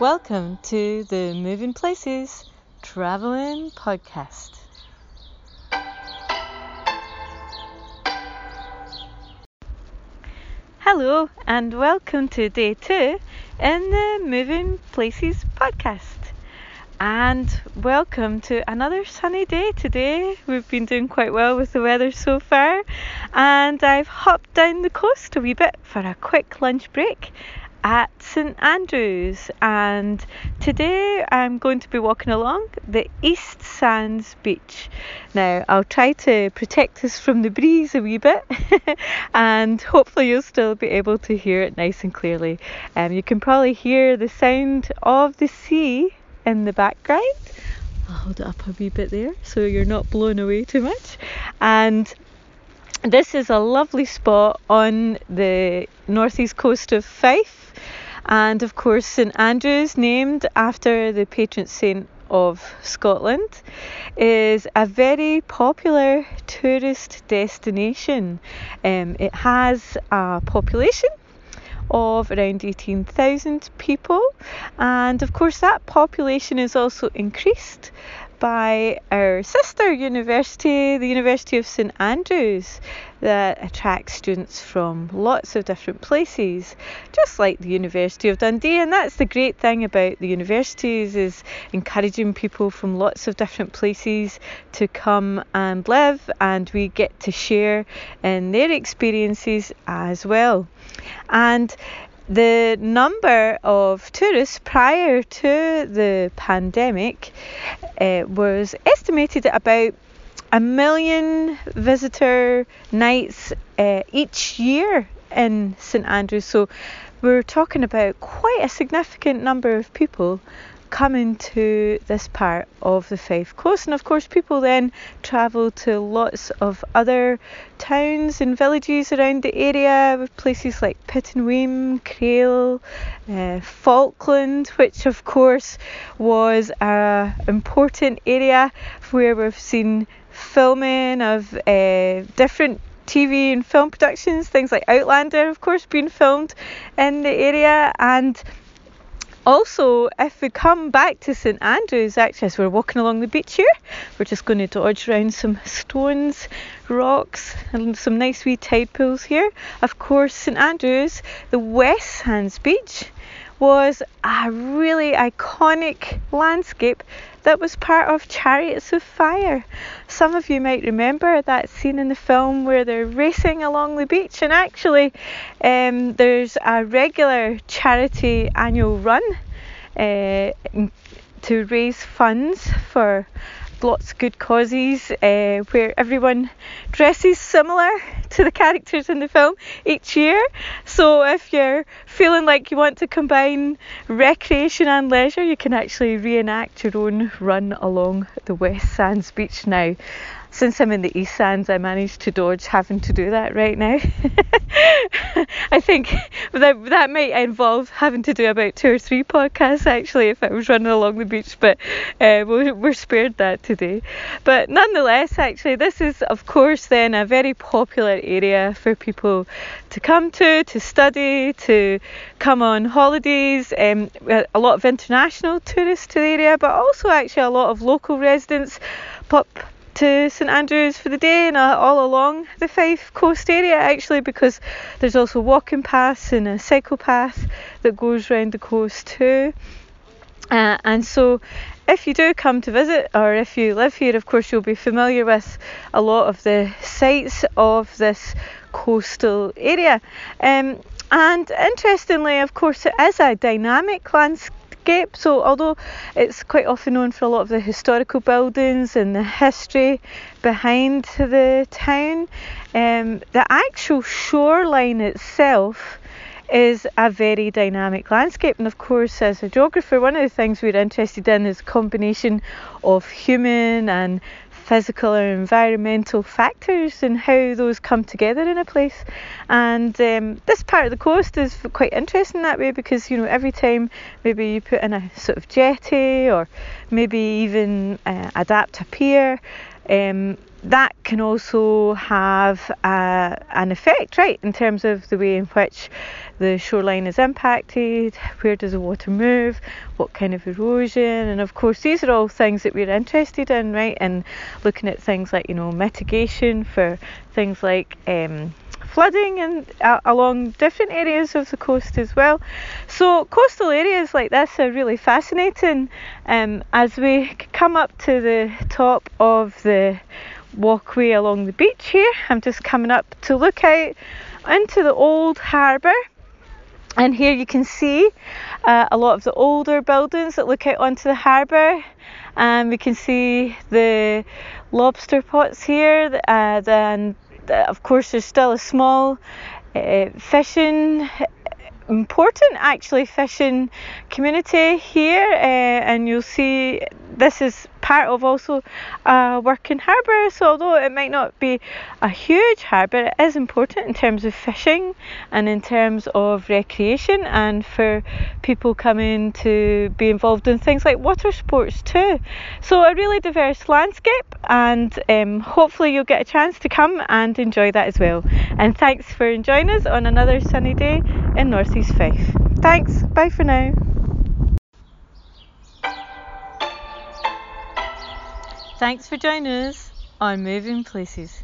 Welcome to the Moving Places Traveling Podcast. Hello, and welcome to day two in the Moving Places Podcast. And welcome to another sunny day today. We've been doing quite well with the weather so far, and I've hopped down the coast a wee bit for a quick lunch break at St Andrews and today I'm going to be walking along the East Sands beach. Now I'll try to protect us from the breeze a wee bit and hopefully you'll still be able to hear it nice and clearly. Um, you can probably hear the sound of the sea in the background. I'll hold it up a wee bit there so you're not blown away too much and this is a lovely spot on the northeast coast of Fife, and of course, St Andrews, named after the patron saint of Scotland, is a very popular tourist destination. Um, it has a population of around 18,000 people, and of course, that population is also increased by our sister university, the University of St Andrews, that attracts students from lots of different places, just like the University of Dundee. And that's the great thing about the universities is encouraging people from lots of different places to come and live, and we get to share in their experiences as well. And the number of tourists prior to the pandemic uh, was estimated at about a million visitor nights uh, each year in St Andrews. So we're talking about quite a significant number of people coming to this part of the Fife Coast. And of course, people then travel to lots of other towns and villages around the area, with places like Pittenweem, Crail, uh, Falkland, which of course was an important area where we've seen filming of uh, different TV and film productions, things like Outlander, of course, being filmed in the area, and also, if we come back to St Andrews, actually, as we're walking along the beach here, we're just going to dodge around some stones, rocks, and some nice wee tide pools here. Of course, St Andrews, the West Sands beach, was a really iconic landscape that was part of Chariots of Fire. Some of you might remember that scene in the film where they're racing along the beach, and actually, um, there's a regular charity annual run uh, to raise funds for lots of good causes uh, where everyone dresses similar to the characters in the film each year. So if you're feeling like you want to combine recreation and leisure, you can actually reenact your own run along the West Sands beach now since I'm in the East Sands, I managed to dodge having to do that right now. I think that that might involve having to do about two or three podcasts actually if I was running along the beach, but uh, we're, we're spared that today. But nonetheless, actually, this is of course then a very popular area for people to come to, to study, to come on holidays. Um, a lot of international tourists to the area, but also actually a lot of local residents pop to St Andrews for the day and uh, all along the Fife coast area actually because there's also walking paths and a cycle path that goes round the coast too. Uh, and so if you do come to visit or if you live here of course you'll be familiar with a lot of the sites of this coastal area. Um, and interestingly, of course, it is a dynamic landscape So, although it's quite often known for a lot of the historical buildings and the history behind the town, um, the actual shoreline itself is a very dynamic landscape. And of course, as a geographer, one of the things we're interested in is combination of human and physical or environmental factors and how those come together in a place. And um, this part of the coast is quite interesting that way because you know every time maybe you put in a sort of jetty or maybe even uh, adapt a pier. Um, that can also have uh, an effect, right, in terms of the way in which the shoreline is impacted, where does the water move, what kind of erosion, and of course, these are all things that we're interested in, right, and looking at things like, you know, mitigation for things like um, flooding and uh, along different areas of the coast as well. So coastal areas like this are really fascinating. Um, as we come up to the top of the walkway along the beach here, I'm just coming up to look out into the old harbour. And here you can see uh, a lot of the older buildings that look out onto the harbour. And we can see the lobster pots here, uh, and of course, there's still a small uh, fishing important actually fishing community here uh, and you'll see this is part of also a working harbour. So although it might not be a huge harbour, it is important in terms of fishing and in terms of recreation and for people coming to be involved in things like water sports too. So a really diverse landscape and um, hopefully you'll get a chance to come and enjoy that as well. And thanks for joining us on another sunny day in North East Fife. Thanks, bye for now. Thanks for joining us on Moving Places.